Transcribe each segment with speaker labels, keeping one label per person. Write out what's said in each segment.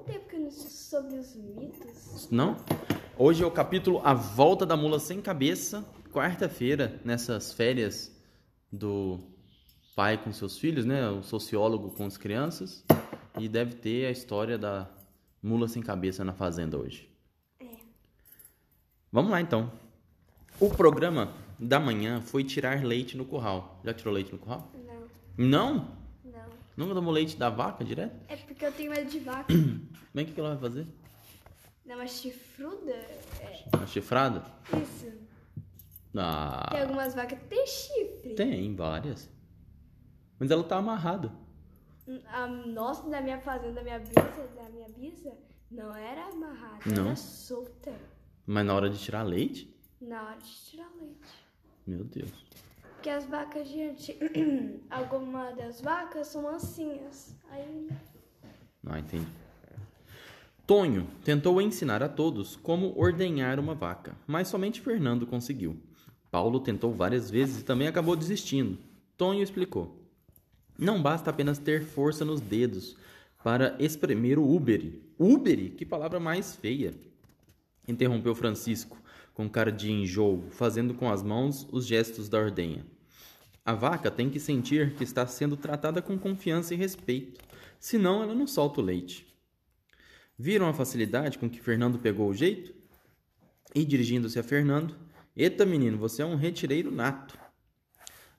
Speaker 1: tempo que eu não sobre os mitos.
Speaker 2: Não? Hoje é o capítulo A Volta da Mula Sem Cabeça, quarta-feira, nessas férias do pai com seus filhos, né? O sociólogo com as crianças. E deve ter a história da mula sem cabeça na fazenda hoje.
Speaker 1: É.
Speaker 2: Vamos lá então. O programa da manhã foi tirar leite no curral. Já tirou leite no curral?
Speaker 1: Não,
Speaker 2: Não?
Speaker 1: não.
Speaker 2: Nunca tomou leite da vaca direto?
Speaker 1: É porque eu tenho medo de vaca.
Speaker 2: Bem, o que que ela vai fazer?
Speaker 1: Não, mas chifruda? É
Speaker 2: Uma chifrada?
Speaker 1: isso.
Speaker 2: Ah,
Speaker 1: Tem algumas vacas que tem chifre.
Speaker 2: tem várias. Mas ela tá amarrada.
Speaker 1: A nossa, da minha fazenda, da minha bisa, da minha bisa, não era amarrada,
Speaker 2: Não?
Speaker 1: era solta.
Speaker 2: Mas na hora de tirar leite?
Speaker 1: Na hora de tirar leite.
Speaker 2: Meu Deus.
Speaker 1: Porque as vacas, gente, algumas das vacas são mansinhas. Aí,
Speaker 2: Ah, entendi. Tonho tentou ensinar a todos como ordenhar uma vaca, mas somente Fernando conseguiu. Paulo tentou várias vezes e também acabou desistindo. Tonho explicou: Não basta apenas ter força nos dedos para espremer o úbere. Úbere? Que palavra mais feia! Interrompeu Francisco, com cara de enjoo, fazendo com as mãos os gestos da ordenha. A vaca tem que sentir que está sendo tratada com confiança e respeito, senão ela não solta o leite. Viram a facilidade com que Fernando pegou o jeito? E dirigindo-se a Fernando, Eita menino, você é um retireiro nato.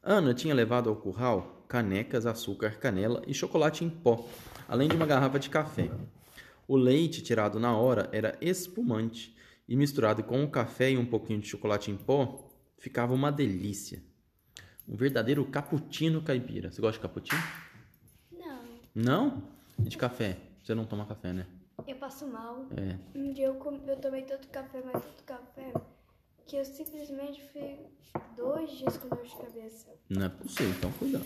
Speaker 2: Ana tinha levado ao curral canecas, açúcar, canela e chocolate em pó, além de uma garrafa de café. O leite tirado na hora era espumante e misturado com o café e um pouquinho de chocolate em pó, ficava uma delícia. Um verdadeiro cappuccino caipira. Você gosta de cappuccino?
Speaker 1: não.
Speaker 2: Não? E de café? Você não toma café, né?
Speaker 1: Eu passo mal.
Speaker 2: É.
Speaker 1: Um dia eu, com- eu tomei tanto café, mas tanto café, que eu simplesmente fiquei dois dias com dor de cabeça.
Speaker 2: Não é possível, então cuidado.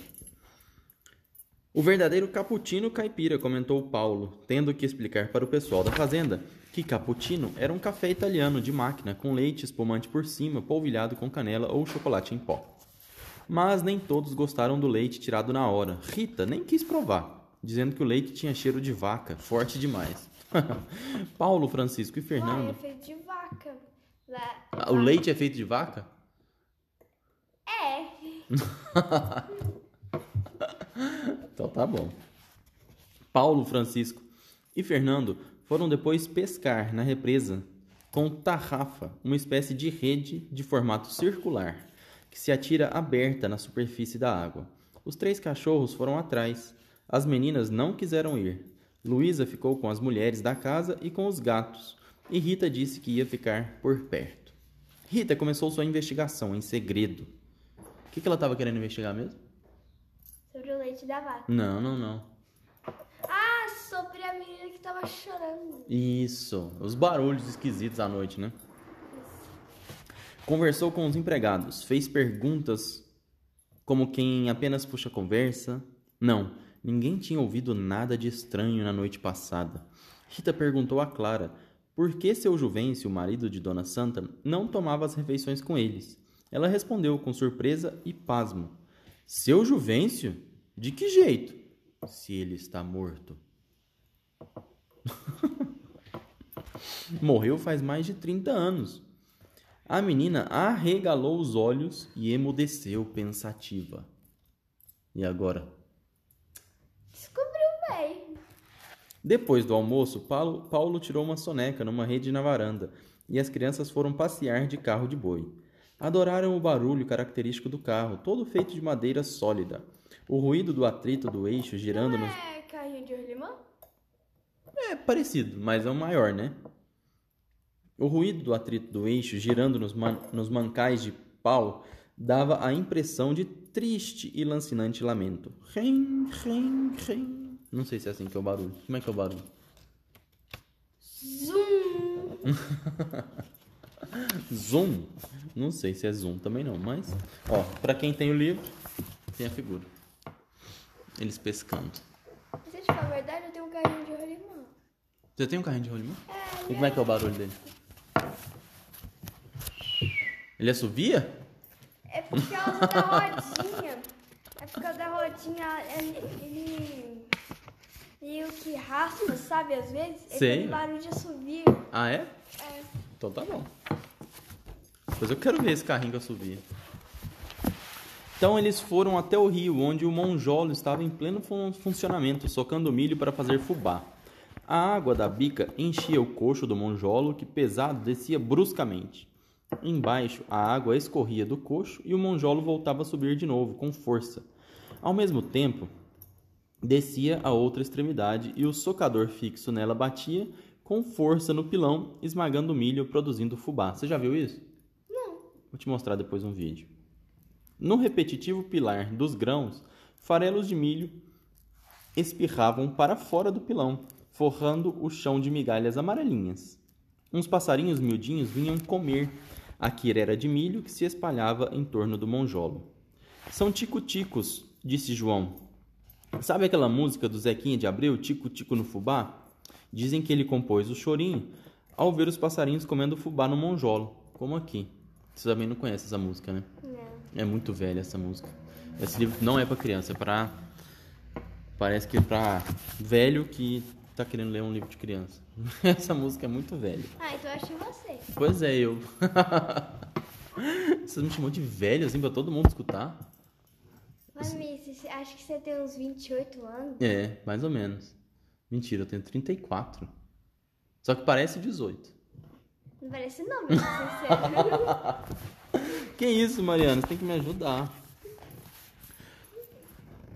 Speaker 2: O verdadeiro cappuccino caipira, comentou Paulo, tendo que explicar para o pessoal da fazenda que cappuccino era um café italiano de máquina com leite espumante por cima, polvilhado com canela ou chocolate em pó. Mas nem todos gostaram do leite tirado na hora. Rita nem quis provar, dizendo que o leite tinha cheiro de vaca, forte demais. Paulo, Francisco e
Speaker 1: Lá é
Speaker 2: Fernando.
Speaker 1: feito de vaca. Lá,
Speaker 2: Ah, O leite é feito de vaca?
Speaker 1: É.
Speaker 2: Então tá bom. Paulo, Francisco e Fernando foram depois pescar na represa com tarrafa, uma espécie de rede de formato circular que se atira aberta na superfície da água. Os três cachorros foram atrás. As meninas não quiseram ir. Luísa ficou com as mulheres da casa e com os gatos, e Rita disse que ia ficar por perto. Rita começou sua investigação em segredo. O que, que ela estava querendo investigar mesmo?
Speaker 1: Sobre o leite da vaca.
Speaker 2: Não, não, não.
Speaker 1: Sobre a menina que tava chorando.
Speaker 2: Isso, os barulhos esquisitos à noite, né? Conversou com os empregados, fez perguntas como quem apenas puxa conversa. Não, ninguém tinha ouvido nada de estranho na noite passada. Rita perguntou a Clara por que seu Juvencio, o marido de Dona Santa, não tomava as refeições com eles. Ela respondeu com surpresa e pasmo: Seu Juvencio? De que jeito? Se ele está morto. Morreu faz mais de 30 anos. A menina arregalou os olhos e emudeceu pensativa. E agora?
Speaker 1: Descobriu bem.
Speaker 2: Depois do almoço, Paulo, Paulo tirou uma soneca numa rede na varanda e as crianças foram passear de carro de boi. Adoraram o barulho característico do carro, todo feito de madeira sólida. O ruído do atrito do eixo girando nos.
Speaker 1: é carrinho de rolimã?
Speaker 2: É parecido, mas é o maior, né? O ruído do atrito do eixo girando nos, man- nos mancais de pau dava a impressão de triste e lancinante lamento. Rim, rim, rim. Não sei se é assim que é o barulho. Como é que é o barulho?
Speaker 1: Zoom!
Speaker 2: Zoom? Não sei se é zoom também não, mas... Ó, pra quem tem o livro, tem a figura. Eles pescando.
Speaker 1: Se eu te falar a verdade, eu tenho um carrinho de rolimã.
Speaker 2: Você tem um carrinho de rolimã?
Speaker 1: É,
Speaker 2: E como é que é o barulho dele? Ele assovia?
Speaker 1: É por causa da rodinha. É por causa da rodinha. Ele. ele- E o que raspa, sabe, às vezes, é
Speaker 2: Sei.
Speaker 1: aquele barulho de assovio.
Speaker 2: Ah, é?
Speaker 1: É.
Speaker 2: Então tá bom. Pois eu quero ver esse carrinho que assovia. Então eles foram até o rio, onde o monjolo estava em pleno fun- funcionamento, socando milho para fazer fubá. A água da bica enchia o coxo do monjolo, que pesado descia bruscamente. Embaixo, a água escorria do coxo e o monjolo voltava a subir de novo, com força. Ao mesmo tempo, descia a outra extremidade e o socador fixo nela batia com força no pilão, esmagando o milho, produzindo fubá. Você já viu isso?
Speaker 1: Não.
Speaker 2: Vou te mostrar depois um vídeo. No repetitivo pilar dos grãos, farelos de milho espirravam para fora do pilão, forrando o chão de migalhas amarelinhas. Uns passarinhos miudinhos vinham comer a quirera de milho que se espalhava em torno do monjolo. São tico-ticos, disse João. Sabe aquela música do Zequinha de Abreu, Tico-Tico no Fubá? Dizem que ele compôs o chorinho ao ver os passarinhos comendo fubá no monjolo, como aqui. Você também não conhece essa música, né?
Speaker 1: Não.
Speaker 2: É muito velha essa música. Esse livro não é pra criança, é pra. Parece que é pra velho que tá querendo ler um livro de criança. Essa música é muito velha.
Speaker 1: Ah, então eu que você.
Speaker 2: Pois é, eu. Você me chamou de velho assim pra todo mundo escutar?
Speaker 1: Mas, Miss, você- acho que você tem uns 28 anos.
Speaker 2: É, mais ou menos. Mentira, eu tenho 34. Só que parece 18.
Speaker 1: Não parece não, sincero.
Speaker 2: Que isso, Mariana? Você tem que me ajudar.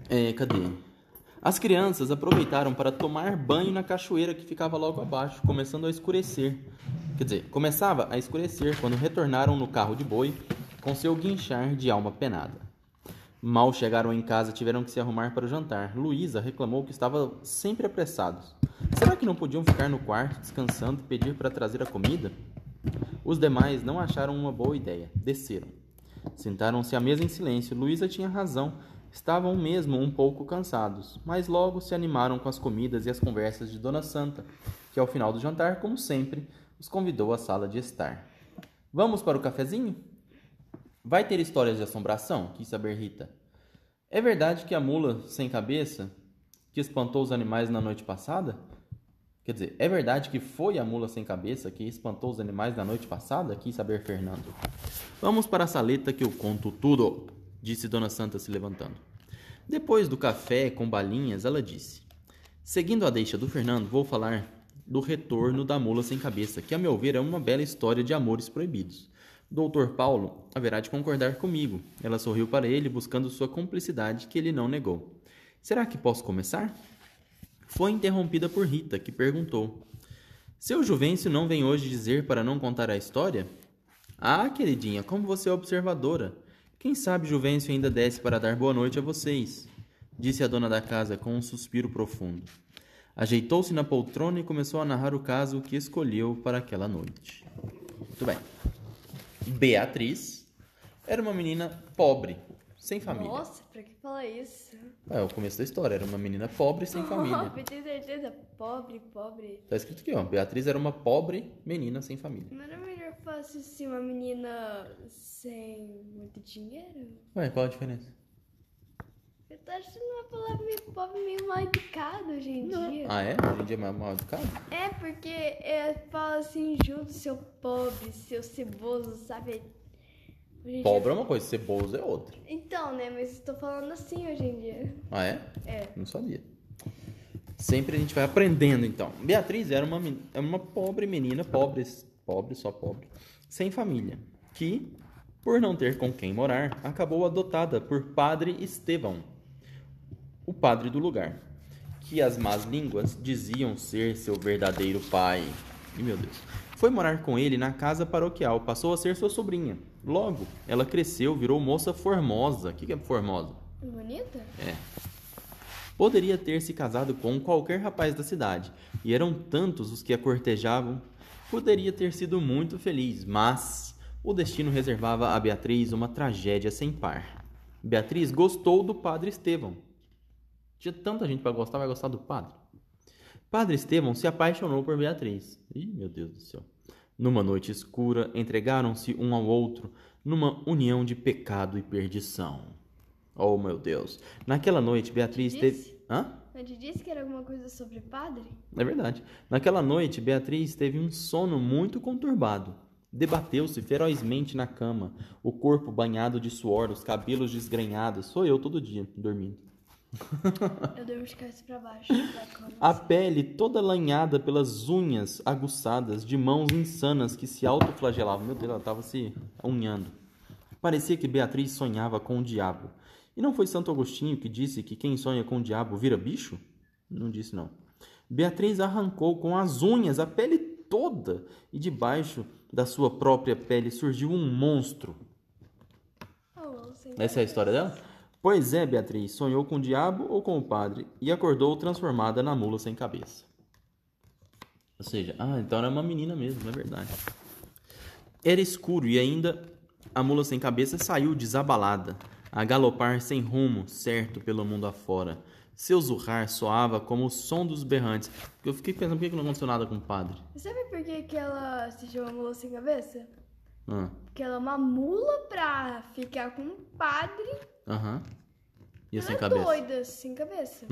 Speaker 2: É, cadê? As crianças aproveitaram para tomar banho na cachoeira que ficava logo abaixo, começando a escurecer. Quer dizer, começava a escurecer quando retornaram no carro de boi com seu guinchar de alma penada. Mal chegaram em casa, tiveram que se arrumar para o jantar. Luísa reclamou que estavam sempre apressados. Será que não podiam ficar no quarto descansando e pedir para trazer a comida? Os demais não acharam uma boa ideia. Desceram. Sentaram-se à mesa em silêncio. Luísa tinha razão. Estavam mesmo um pouco cansados, mas logo se animaram com as comidas e as conversas de Dona Santa, que ao final do jantar, como sempre, os convidou à sala de estar. Vamos para o cafezinho? Vai ter histórias de assombração? Quis saber Rita. É verdade que a mula sem cabeça que espantou os animais na noite passada? Quer dizer, é verdade que foi a mula sem cabeça que espantou os animais na noite passada? Quis saber Fernando. Vamos para a saleta que eu conto tudo, disse Dona Santa se levantando. Depois do café com balinhas, ela disse: Seguindo a deixa do Fernando, vou falar do retorno da mula sem cabeça, que a meu ver é uma bela história de amores proibidos. Doutor Paulo haverá de concordar comigo. Ela sorriu para ele, buscando sua cumplicidade, que ele não negou. Será que posso começar? Foi interrompida por Rita, que perguntou: Seu Juvencio não vem hoje dizer para não contar a história? Ah, queridinha, como você é observadora. Quem sabe Juvencio ainda desce para dar boa noite a vocês, disse a dona da casa com um suspiro profundo. Ajeitou-se na poltrona e começou a narrar o caso que escolheu para aquela noite. Muito bem. Beatriz era uma menina pobre, sem família.
Speaker 1: Nossa, pra que falar isso?
Speaker 2: É o começo da história, era uma menina pobre sem família.
Speaker 1: Oh, tem certeza. Pobre, pobre.
Speaker 2: Tá escrito aqui, ó. Beatriz era uma pobre menina sem família.
Speaker 1: Não que fosse assim uma menina sem muito dinheiro?
Speaker 2: Ué, qual a diferença?
Speaker 1: Eu tô achando uma palavra meio pobre, meio mal educada hoje em dia.
Speaker 2: Ah, é? Hoje em dia é mais mal educado?
Speaker 1: É, porque é, fala assim junto, seu pobre, seu ceboso, sabe? Hoje em
Speaker 2: Pobre é uma coisa, ceboso é outra.
Speaker 1: Então, né? Mas eu tô falando assim hoje em dia.
Speaker 2: Ah, é?
Speaker 1: É.
Speaker 2: Não sabia. Sempre a gente vai aprendendo, então. Beatriz era uma, men- era uma pobre menina, pobre, pobre, só pobre, sem família, que, por não ter com quem morar, acabou adotada por Padre Estevão, o padre do lugar, que as más línguas diziam ser seu verdadeiro pai. E meu Deus. Foi morar com ele na casa paroquial, passou a ser sua sobrinha. Logo, ela cresceu, virou moça formosa. O que que é formosa?
Speaker 1: Bonita?
Speaker 2: É. Poderia ter se casado com qualquer rapaz da cidade, e eram tantos os que a cortejavam. Poderia ter sido muito feliz, mas o destino reservava a Beatriz uma tragédia sem par. Beatriz gostou do padre Estevão. Tinha tanta gente para gostar, vai gostar do padre. Padre Estevão se apaixonou por Beatriz. Ih, meu Deus do céu. Numa noite escura, entregaram-se um ao outro numa união de pecado e perdição. Oh, meu Deus. Naquela noite, Beatriz teve. Hã?
Speaker 1: Onde disse que era alguma coisa sobre padre?
Speaker 2: É verdade. Naquela noite, Beatriz teve um sono muito conturbado. Debateu-se ferozmente na cama, o corpo banhado de suor, os cabelos desgrenhados. Sou eu todo dia, dormindo.
Speaker 1: Eu devo de cabeça pra baixo. cama.
Speaker 2: A pele toda lanhada pelas unhas aguçadas de mãos insanas que se autoflagelavam. Meu Deus, ela estava se unhando. Parecia que Beatriz sonhava com o diabo. E não foi Santo Agostinho que disse que quem sonha com o diabo vira bicho? Não disse, não. Beatriz arrancou com as unhas a pele toda e debaixo da sua própria pele surgiu um monstro.
Speaker 1: Oh,
Speaker 2: Essa é a história dela? Pois é, Beatriz, sonhou com o diabo ou com o padre e acordou transformada na mula sem cabeça. Ou seja, ah, então era uma menina mesmo, é verdade. Era escuro e ainda a mula sem cabeça saiu desabalada, a galopar sem rumo, certo pelo mundo afora. Seu zurrar soava como o som dos berrantes. Eu fiquei pensando, por que não aconteceu nada com o padre?
Speaker 1: E Sabe por que, que ela se chama mula sem cabeça?
Speaker 2: Ah,
Speaker 1: Porque ela é uma mula pra ficar com um padre.
Speaker 2: Aham. E eu
Speaker 1: Ela
Speaker 2: sem
Speaker 1: é
Speaker 2: cabeça?
Speaker 1: doida, sem cabeça.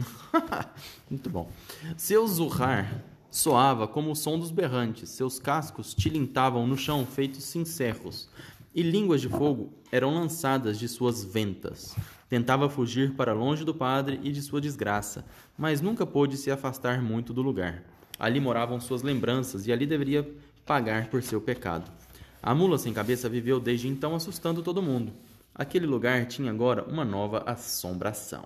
Speaker 2: Muito bom. Seu zurrar soava como o som dos berrantes. Seus cascos tilintavam no chão feitos cincerros. E línguas de fogo eram lançadas de suas ventas. Tentava fugir para longe do padre e de sua desgraça, mas nunca pôde se afastar muito do lugar. Ali moravam suas lembranças e ali deveria pagar por seu pecado. A mula sem cabeça viveu desde então assustando todo mundo. Aquele lugar tinha agora uma nova assombração.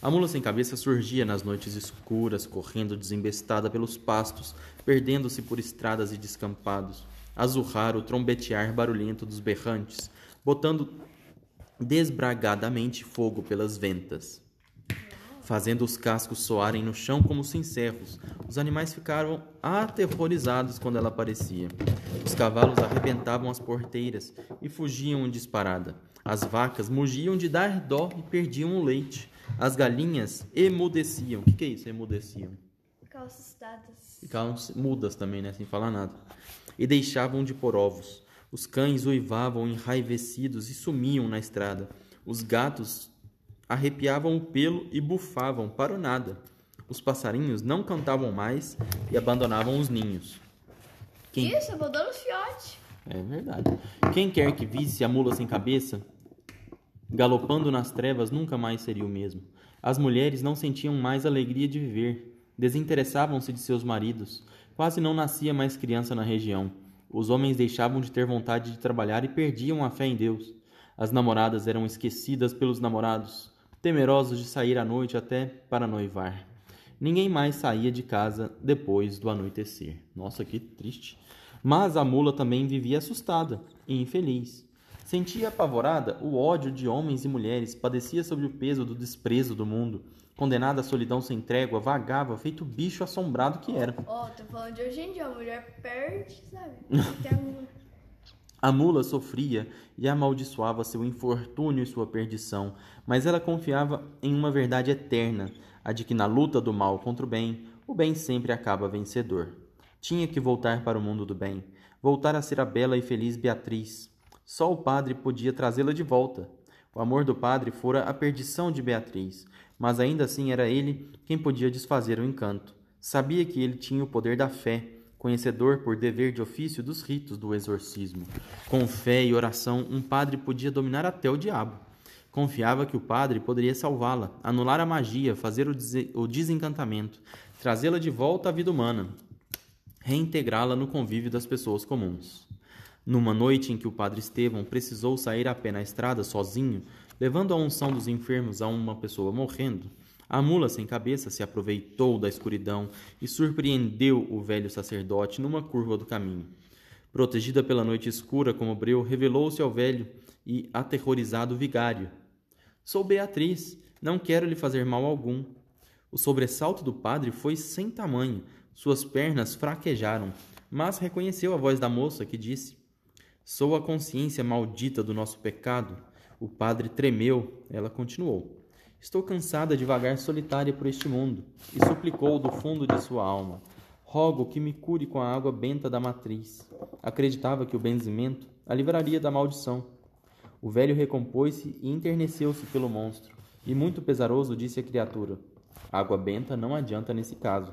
Speaker 2: A mula sem cabeça surgia nas noites escuras, correndo desembestada pelos pastos, perdendo-se por estradas e descampados, a zurrar o trombetear barulhento dos berrantes, botando desbragadamente fogo pelas ventas. Fazendo os cascos soarem no chão como cincerros, os animais ficaram aterrorizados quando ela aparecia. Os cavalos arrebentavam as porteiras e fugiam em disparada. As vacas mugiam de dar dó e perdiam o leite. As galinhas emudeciam. O que, que é isso? Emudeciam.
Speaker 1: Ficavam assustadas.
Speaker 2: Ficavam mudas também, né? Sem falar nada. E deixavam de pôr ovos. Os cães uivavam enraivecidos e sumiam na estrada. Os gatos arrepiavam o pelo e bufavam para o nada. Os passarinhos não cantavam mais e abandonavam os ninhos. Quem-
Speaker 1: Isso, abandona os fiotes.
Speaker 2: É verdade. Quem quer que visse a mula sem cabeça galopando nas trevas nunca mais seria o mesmo. As mulheres não sentiam mais alegria de viver, desinteressavam-se de seus maridos, quase não nascia mais criança na região. Os homens deixavam de ter vontade de trabalhar e perdiam a fé em Deus. As namoradas eram esquecidas pelos namorados, temerosos de sair à noite até para noivar. Ninguém mais saía de casa depois do anoitecer. Nossa, que triste. Mas a mula também vivia assustada e infeliz. Sentia apavorada o ódio de homens e mulheres, padecia sob o peso do desprezo do mundo. Condenada à solidão sem trégua, vagava, feito bicho assombrado que era.
Speaker 1: Ó, tô falando de hoje em dia, a mulher perde, sabe?
Speaker 2: A mula sofria e amaldiçoava seu infortúnio e sua perdição, mas ela confiava em uma verdade eterna, a de que na luta do mal contra o bem, o bem sempre acaba vencedor. Tinha que voltar para o mundo do bem, voltar a ser a bela e feliz Beatriz. Só o padre podia trazê-la de volta. O amor do padre fora a perdição de Beatriz, mas ainda assim era ele quem podia desfazer o encanto. Sabia que ele tinha o poder da fé, conhecedor por dever de ofício dos ritos do exorcismo. Com fé e oração, um padre podia dominar até o diabo. Confiava que o padre poderia salvá-la, anular a magia, fazer o, dese- o desencantamento, trazê-la de volta à vida humana, reintegrá-la no convívio das pessoas comuns. Numa noite em que o padre Estevão precisou sair a pé na estrada sozinho, levando a unção dos enfermos a uma pessoa morrendo, a mula sem cabeça se aproveitou da escuridão e surpreendeu o velho sacerdote numa curva do caminho. Protegida pela noite escura como breu, revelou-se ao velho e aterrorizado vigário. Sou Beatriz, não quero lhe fazer mal algum. O sobressalto do padre foi sem tamanho, suas pernas fraquejaram, mas reconheceu a voz da moça que disse: Sou a consciência maldita do nosso pecado. O padre tremeu, ela continuou: Estou cansada de vagar solitária por este mundo, e suplicou do fundo de sua alma: Rogo que me cure com a água benta da matriz. Acreditava que o benzimento a livraria da maldição. O velho recompôs-se e enterneceu-se pelo monstro, e muito pesaroso disse a criatura: Água benta não adianta nesse caso.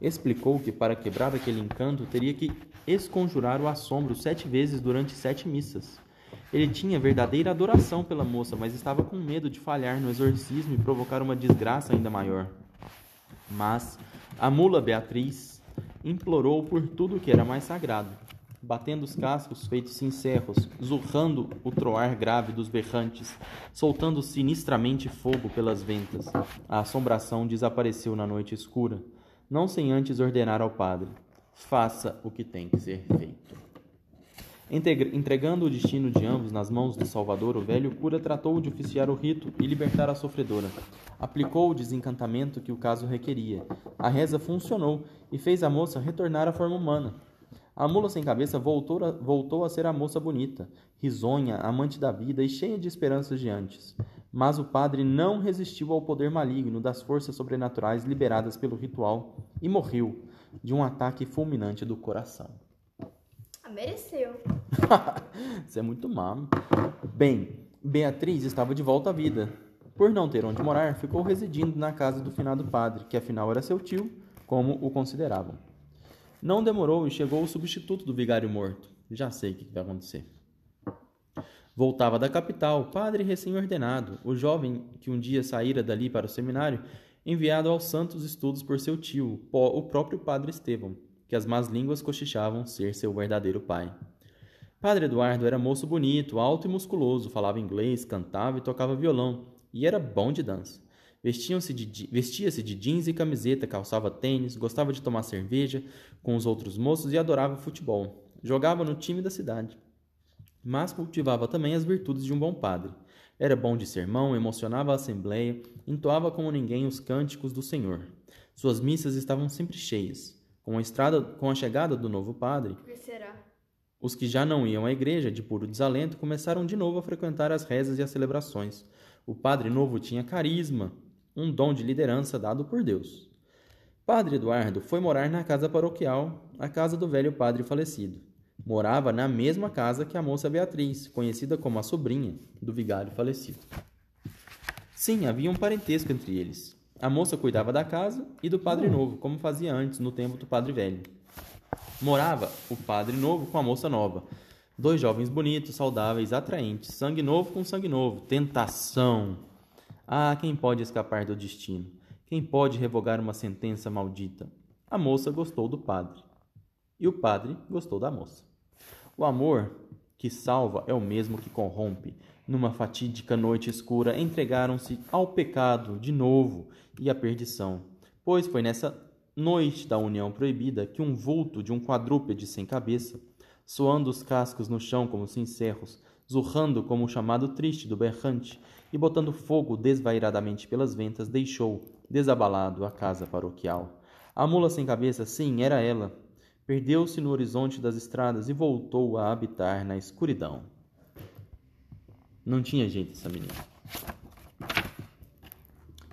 Speaker 2: Explicou que para quebrar aquele encanto teria que esconjurar o assombro sete vezes durante sete missas. Ele tinha verdadeira adoração pela moça, mas estava com medo de falhar no exorcismo e provocar uma desgraça ainda maior. Mas a mula Beatriz implorou por tudo que era mais sagrado, batendo os cascos feitos sincerros, zurrando o troar grave dos berrantes, soltando sinistramente fogo pelas ventas. A assombração desapareceu na noite escura, não sem antes ordenar ao padre: faça o que tem que ser feito. Entregando o destino de ambos nas mãos do Salvador, o velho cura tratou de oficiar o rito e libertar a sofredora. Aplicou o desencantamento que o caso requeria. A reza funcionou e fez a moça retornar à forma humana. A mula sem cabeça voltou a, voltou a ser a moça bonita, risonha, amante da vida e cheia de esperanças de antes. Mas o padre não resistiu ao poder maligno das forças sobrenaturais liberadas pelo ritual e morreu de um ataque fulminante do coração.
Speaker 1: Ah, mereceu.
Speaker 2: Isso é muito má. Bem, Beatriz estava de volta à vida. Por não ter onde morar, ficou residindo na casa do finado padre, que afinal era seu tio, como o consideravam. Não demorou e chegou o substituto do vigário morto. Já sei o que vai acontecer. Voltava da capital, padre recém-ordenado, o jovem que um dia saíra dali para o seminário, enviado aos santos estudos por seu tio, o próprio padre Estevão, que as más línguas cochichavam ser seu verdadeiro pai. Padre Eduardo era moço bonito, alto e musculoso, falava inglês, cantava e tocava violão, e era bom de dança. Vestia-se de, vestia de jeans e camiseta, calçava tênis, gostava de tomar cerveja com os outros moços e adorava futebol. Jogava no time da cidade. Mas cultivava também as virtudes de um bom padre. Era bom de sermão, emocionava a assembleia, entoava como ninguém os cânticos do Senhor. Suas missas estavam sempre cheias. Com a, estrada, com a chegada do novo padre, os que já não iam à igreja de puro desalento começaram de novo a frequentar as rezas e as celebrações. O padre novo tinha carisma, um dom de liderança dado por Deus. Padre Eduardo foi morar na casa paroquial, a casa do velho padre falecido. Morava na mesma casa que a moça Beatriz, conhecida como a sobrinha do vigário falecido. Sim, havia um parentesco entre eles. A moça cuidava da casa e do padre novo, como fazia antes no tempo do padre velho. Morava o padre novo com a moça nova. Dois jovens bonitos, saudáveis, atraentes, sangue novo com sangue novo, tentação. Ah, quem pode escapar do destino? Quem pode revogar uma sentença maldita? A moça gostou do padre. E o padre gostou da moça. O amor que salva é o mesmo que corrompe. Numa fatídica noite escura, entregaram-se ao pecado de novo e à perdição. Pois foi nessa noite da união proibida que um vulto de um quadrúpede sem cabeça, soando os cascos no chão como sincerros, zurrando como o chamado triste do berrante e botando fogo desvairadamente pelas ventas, deixou, desabalado, a casa paroquial. A mula sem cabeça, sim, era ela. Perdeu-se no horizonte das estradas e voltou a habitar na escuridão. Não tinha jeito essa menina.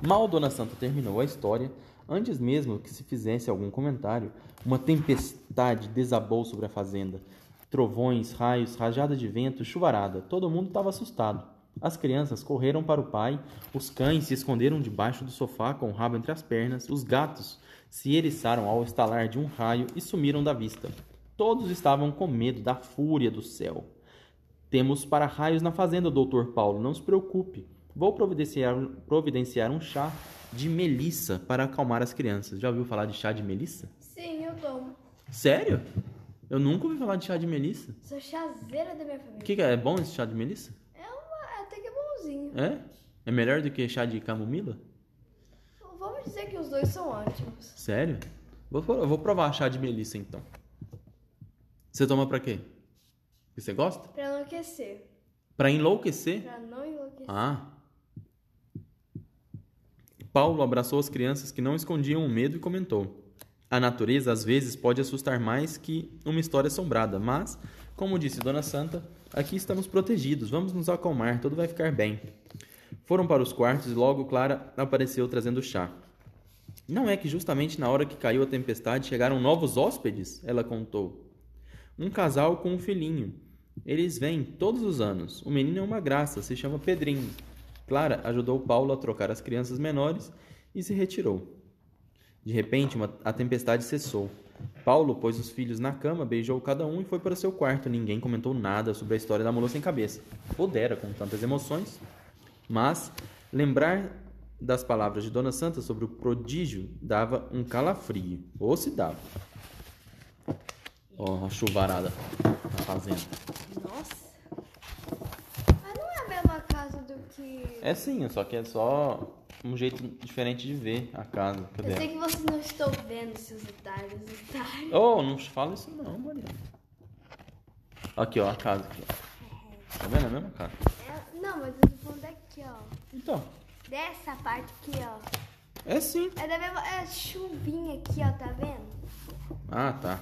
Speaker 2: Mal Dona Santa terminou a história, antes mesmo que se fizesse algum comentário, uma tempestade desabou sobre a fazenda. Trovões, raios, rajada de vento, chuvarada. Todo mundo estava assustado. As crianças correram para o pai, os cães se esconderam debaixo do sofá com o rabo entre as pernas, os gatos se eriçaram ao estalar de um raio e sumiram da vista. Todos estavam com medo da fúria do céu. Temos para raios na fazenda, doutor Paulo, não se preocupe. Vou providenciar, providenciar um chá de melissa para acalmar as crianças. Já ouviu falar de chá de melissa?
Speaker 1: Sim, eu tomo.
Speaker 2: Sério? Eu nunca ouvi falar de chá de melissa.
Speaker 1: Sou chazeira da minha família.
Speaker 2: O que, que é? É bom esse chá de melissa?
Speaker 1: É uma, é até que é bonzinho.
Speaker 2: É? É melhor do que chá de camomila?
Speaker 1: Vamos dizer que os dois são ótimos.
Speaker 2: Sério? Vou, vou provar chá de melissa então. Você toma pra quê? Porque você gosta?
Speaker 1: Pra enlouquecer.
Speaker 2: Pra enlouquecer?
Speaker 1: Pra não enlouquecer.
Speaker 2: Ah. Paulo abraçou as crianças que não escondiam o medo e comentou: A natureza às vezes pode assustar mais que uma história assombrada, mas, como disse Dona Santa, aqui estamos protegidos, vamos nos acalmar, tudo vai ficar bem. Foram para os quartos e logo Clara apareceu trazendo chá. Não é que justamente na hora que caiu a tempestade chegaram novos hóspedes? Ela contou. Um casal com um filhinho. Eles vêm todos os anos. O menino é uma graça, se chama Pedrinho. Clara ajudou Paulo a trocar as crianças menores e se retirou. De repente, uma, a tempestade cessou. Paulo pôs os filhos na cama, beijou cada um e foi para seu quarto. Ninguém comentou nada sobre a história da mula sem cabeça. Pudera com tantas emoções, mas lembrar das palavras de Dona Santa sobre o prodígio dava um calafrio. Ou se dava. Ó, oh, a chuvarada na fazenda.
Speaker 1: Nossa. Mas não é a mesma casa do que.
Speaker 2: É sim, só que é só um jeito diferente de ver a casa.
Speaker 1: Cadê? Eu sei que vocês não estão vendo seus detalhes, detalhes.
Speaker 2: Oh, não fala isso não, Mariana. Aqui, ó, a casa aqui, ó. Tá vendo a mesma casa?
Speaker 1: É, não, mas eu tô falando daqui, ó.
Speaker 2: Então.
Speaker 1: Dessa parte aqui, ó.
Speaker 2: É sim.
Speaker 1: É da mesma. É chuvinha aqui, ó, tá vendo?
Speaker 2: Ah, tá.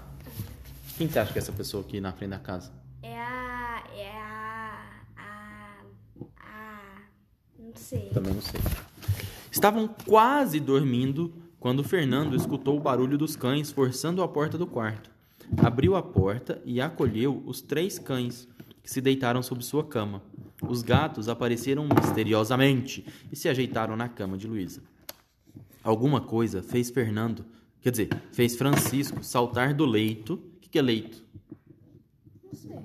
Speaker 2: Quem você acha que é essa pessoa aqui na frente da casa?
Speaker 1: É a. É a. A. A. Não sei.
Speaker 2: Também não sei. Estavam quase dormindo quando Fernando escutou o barulho dos cães forçando a porta do quarto. Abriu a porta e acolheu os três cães se deitaram sob sua cama. Os gatos apareceram misteriosamente e se ajeitaram na cama de Luísa. Alguma coisa fez Fernando, quer dizer, fez Francisco saltar do leito. O que, que é leito?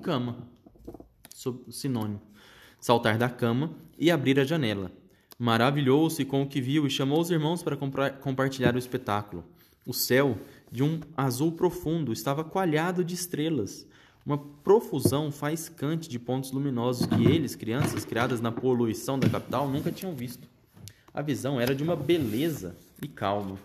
Speaker 2: Cama. Sinônimo. Saltar da cama e abrir a janela. Maravilhou-se com o que viu e chamou os irmãos para compartilhar o espetáculo. O céu, de um azul profundo, estava coalhado de estrelas, uma profusão faiscante de pontos luminosos que eles, crianças criadas na poluição da capital, nunca tinham visto. A visão era de uma beleza e calma.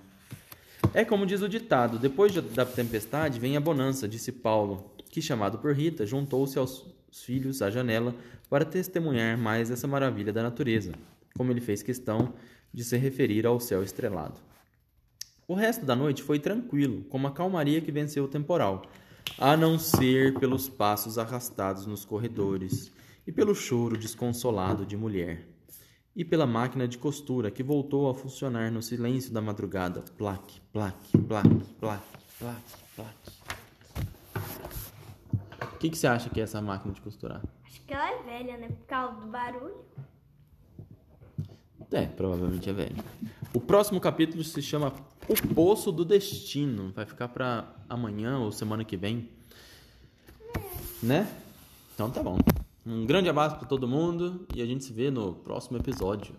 Speaker 2: É como diz o ditado: depois da tempestade vem a bonança, disse Paulo, que, chamado por Rita, juntou-se aos filhos à janela para testemunhar mais essa maravilha da natureza como ele fez questão de se referir ao céu estrelado. O resto da noite foi tranquilo, com uma calmaria que venceu o temporal, a não ser pelos passos arrastados nos corredores e pelo choro desconsolado de mulher, e pela máquina de costura que voltou a funcionar no silêncio da madrugada. Plaque, plaque, plaque, plaque, plaque, plaque. O que, que você acha que é essa máquina de costurar?
Speaker 1: Acho que ela é velha, né? Por causa do barulho.
Speaker 2: É, provavelmente é velho. O próximo capítulo se chama O Poço do Destino. Vai ficar para amanhã ou semana que vem. Né? Então tá bom. Um grande abraço para todo mundo e a gente se vê no próximo episódio.